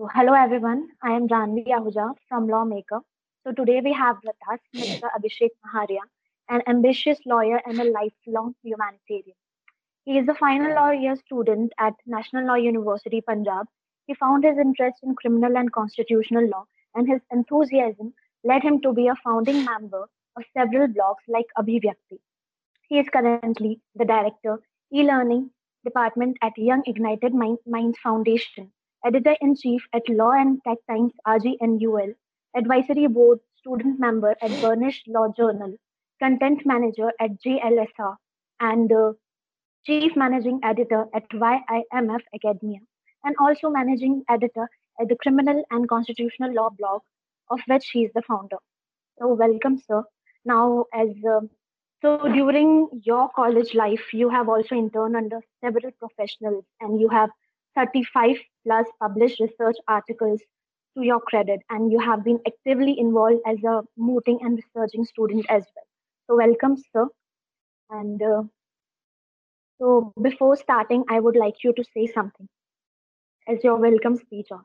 Hello everyone. I am Janvi Ahuja from Lawmaker. So, today we have with us Mr. Abhishek Maharia, an ambitious lawyer and a lifelong humanitarian. He is a final year student at National Law University, Punjab. He found his interest in criminal and constitutional law, and his enthusiasm led him to be a founding member of several blogs like Abhivyakti. He is currently the director, e-learning department at Young Ignited Minds Foundation editor in chief at Law and Tech Times RGNUL, advisory board student member at Burnish Law Journal, content manager at JLSR, and uh, chief managing editor at YIMF Academia, and also managing editor at the Criminal and Constitutional Law blog, of which he is the founder. So, welcome, sir. Now, as uh, so during your college life, you have also interned under several professionals, and you have 35 plus published research articles to your credit, and you have been actively involved as a mooting and researching student as well. So, welcome, sir. And uh, so, before starting, I would like you to say something as your welcome speech. On.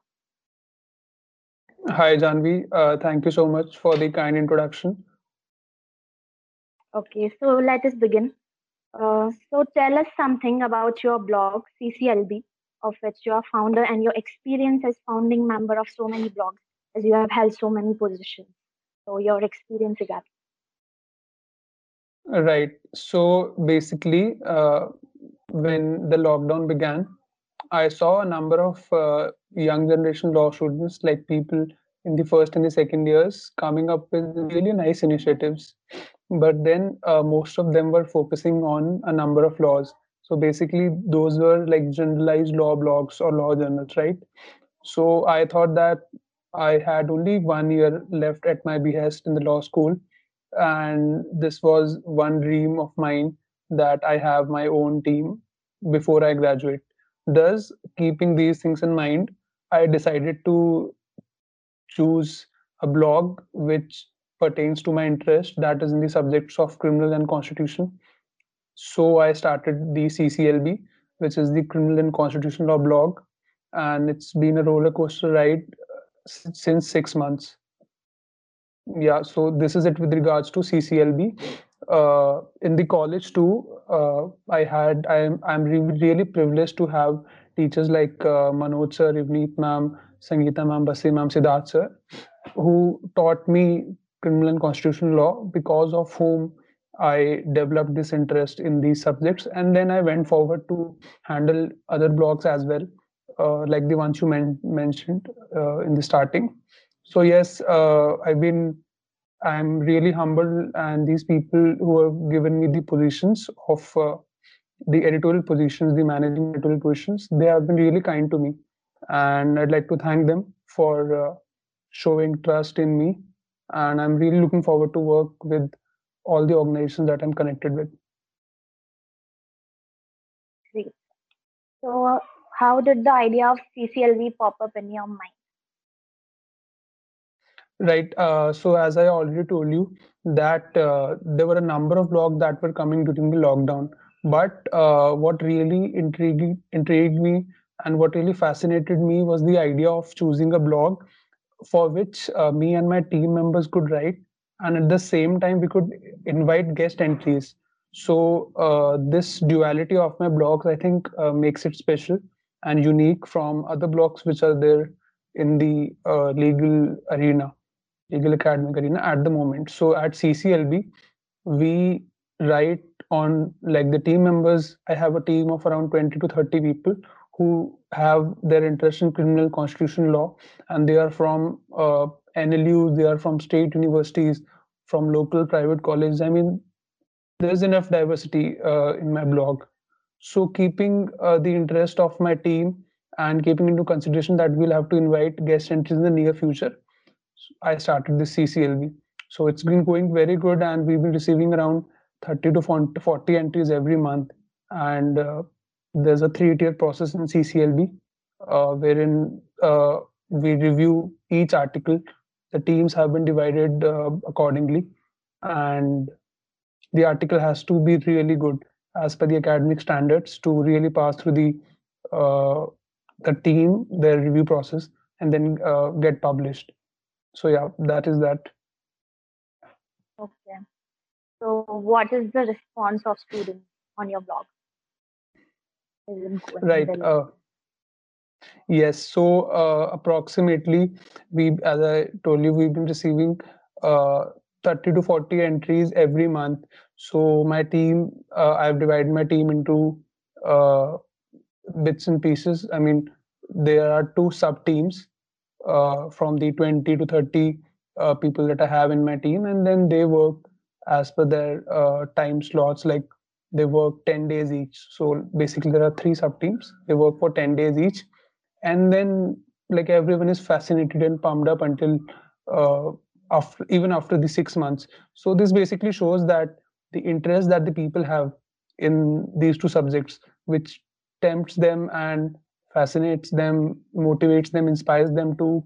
Hi, Janvi. Uh, thank you so much for the kind introduction. Okay, so let us begin. Uh, so, tell us something about your blog, CCLB, of which you are founder and your experience as founding member of so many blogs as you have held so many positions. So your experience regarding right. So basically uh, when the lockdown began i saw a number of uh, young generation law students like people in the first and the second years coming up with really nice initiatives. But then uh, most of them were focusing on a number of laws so basically, those were like generalized law blogs or law journals, right? So I thought that I had only one year left at my behest in the law school. And this was one dream of mine that I have my own team before I graduate. Thus, keeping these things in mind, I decided to choose a blog which pertains to my interest, that is in the subjects of criminal and constitution so I started the CCLB, which is the Criminal and Constitutional Law blog, and it's been a roller coaster ride uh, since six months. Yeah, so this is it with regards to CCLB. Uh, in the college too, uh, I had I'm I'm really, really privileged to have teachers like uh, Manoj sir, Ivneet ma'am, Sangeeta ma'am, Basi ma'am, Siddharth sir, who taught me criminal and constitutional law because of whom I developed this interest in these subjects, and then I went forward to handle other blogs as well, uh, like the ones you men- mentioned uh, in the starting. So yes, uh, I've been. I'm really humbled, and these people who have given me the positions of uh, the editorial positions, the managing editorial positions, they have been really kind to me, and I'd like to thank them for uh, showing trust in me. And I'm really looking forward to work with all the organizations that I'm connected with. Great. So, uh, how did the idea of CCLB pop up in your mind? Right. Uh, so, as I already told you, that uh, there were a number of blogs that were coming during the lockdown. But uh, what really intrigued intrigued me and what really fascinated me was the idea of choosing a blog for which uh, me and my team members could write and at the same time we could invite guest entries. So uh, this duality of my blogs i think uh, makes it special and unique from other blogs which are there in the uh, legal arena legal academic arena at the moment. So at cclb we write on like the team members. I have a team of around 20 to 30 people who have their interest in criminal constitutional law. And they are from uh, NLU, they are from state universities, from local private colleges. I mean, there's enough diversity uh, in my blog. So keeping uh, the interest of my team and keeping into consideration that we'll have to invite guest entries in the near future, I started this CCLB. So it's been going very good, and we've been receiving around 30 to 40 entries every month. And uh, there's a three-tier process in CCLB, uh, wherein uh, we review each article the teams have been divided uh, accordingly and the article has to be really good as per the academic standards to really pass through the uh, the team their review process and then uh, get published so yeah that is that Okay. So what is the response of students on your blog? Is it going right uh, yes so uh, approximately we as i told you we've been receiving uh, 30 to 40 entries every month so my team uh, i've divided my team into uh, bits and pieces i mean there are two sub teams uh, from the 20 to 30 uh, people that I have in my team, and then they work as per their time slots. Like they work 10 days each. So basically, there are three sub teams. They work for 10 days each, and then like everyone is fascinated and pumped up until uh, after even after the six months. So this basically shows that the interest that the people have in these two subjects, which tempts them and fascinates them, motivates them, inspires them to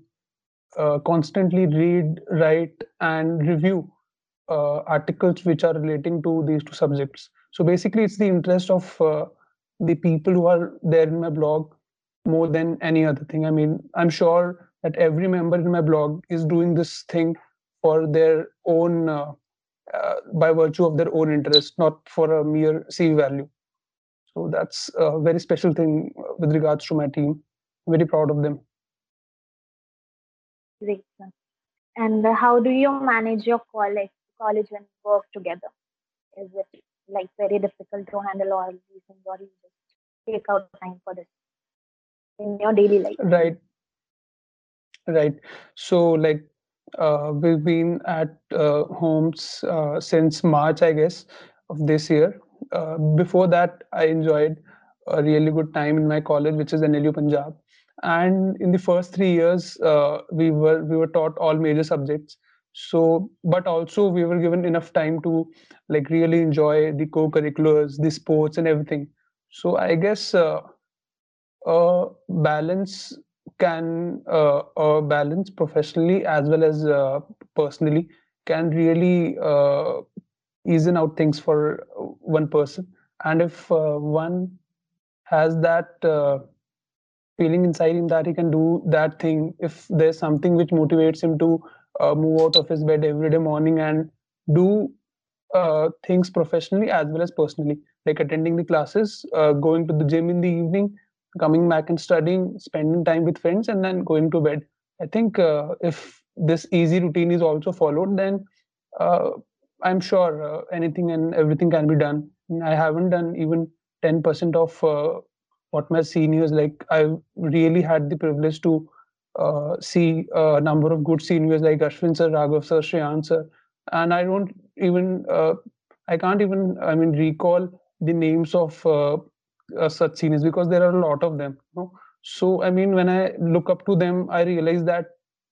uh, constantly read, write, and review uh, articles which are relating to these two subjects. So basically, it's the interest of uh, the people who are there in my blog more than any other thing. I mean, I'm sure that every member in my blog is doing this thing for their own, uh, uh, by virtue of their own interest, not for a mere CV value. So that's a very special thing with regards to my team. very proud of them. Great. And how do you manage your college, college and work together? Is it like very difficult to handle all these things, or you just take out time for this in your daily life? Right, right. So like uh, we've been at uh, homes uh, since March, I guess, of this year. Uh, before that, I enjoyed a really good time in my college, which is NLU Punjab. And in the first three years, uh, we were we were taught all major subjects. So, but also we were given enough time to like really enjoy the co-curriculars, the sports, and everything. So I guess a balance can uh, a balance professionally as well as uh, personally can really uh, even out things for one person. And if uh, one has that uh, feeling inside him that he can do that thing if there's something which motivates him to uh, move out of his bed every day morning and do things professionally as well as personally like attending the classes going to the gym in the evening coming back and studying spending time with friends and then going to bed. I think uh, if this easy routine is also followed then uh, i'm sure uh, anything and everything can be done. I haven't done even 10% of uh, what my seniors like i really had the privilege to uh, see a number of good seniors like ashwin sir raghav sir Shreyan sir. And i don't even i can't even i mean recall the names of uh, such seniors because there are a lot of them you know? so i mean when i look up to them i realize that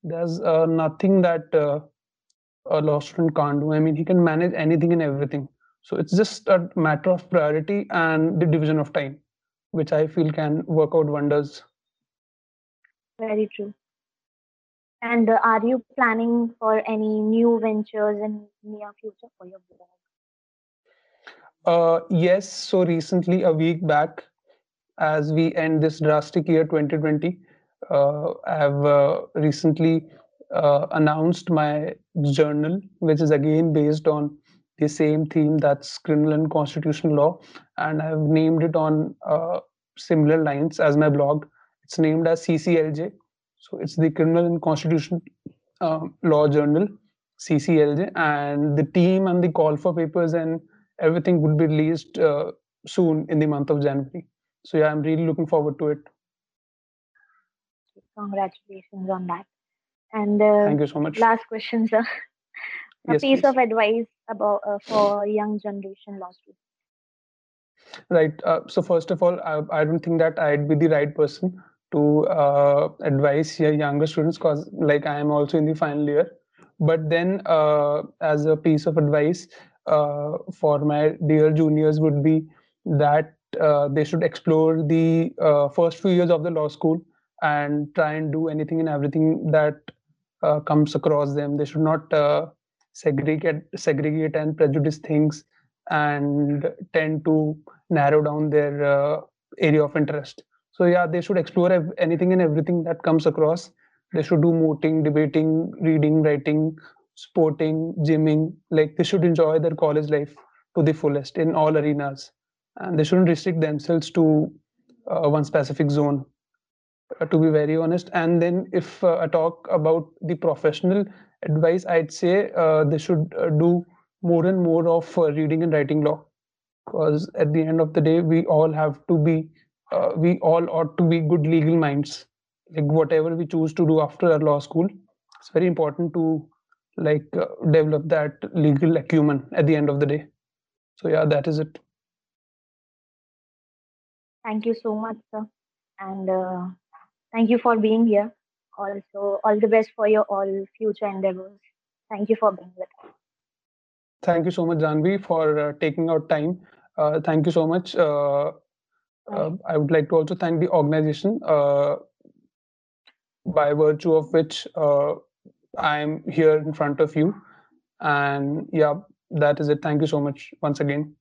there's uh, nothing that uh, a law student can't do i mean he can manage anything and everything so it's just a matter of priority and the division of time which I feel can work out wonders. Very true. And uh, are you planning for any new ventures in near future for your blog? Uh, yes, so recently, a week back, as we end this drastic year 2020, uh, I have uh, recently uh, announced my journal, which is again based on the same theme that's criminal and constitutional law and i've named it on uh, similar lines as my blog. It's named as cclj so it's the criminal and constitutional uh, law journal cclj and the team and the call for papers and everything would be released uh, soon in the month of january so yeah i'm really looking forward to it Congratulations on that. And uh, thank you so much last question, sir. A yes piece please of advice about uh, for young generation law students. Right. Uh, so first of all, I, I don't think that I'd be the right person to uh, advise your younger students because, like, I am also in the final year. But then, uh, as a piece of advice uh, for my dear juniors, would be that uh, they should explore the uh, first few years of the law school and try and do anything and everything that uh, comes across them. They should not uh, segregate, segregate and prejudice things and tend to narrow down their uh, area of interest so yeah they should explore anything and everything that comes across they should do mooting debating reading writing sporting gymming like they should enjoy their college life to the fullest in all arenas. And they shouldn't restrict themselves to uh, one specific zone uh, to be very honest. And then if uh, i talk about the professional advice i'd say uh, they should uh, do more and more of uh, reading and writing law. Because at the end of the day we all have to be we all ought to be good legal minds. Like whatever we choose to do after our law school it's very important to like uh, develop that legal acumen at the end of the day so yeah that is it Thank you so much, sir. And uh, thank you for being here. Also, all the best for your all future endeavors. Thank you for being with us. thank you so much janvi for uh, taking out time uh, thank you so much uh, uh, i would like to also thank the organization uh, by virtue of which uh, i'm here in front of you. And yeah that is it. Thank you so much once again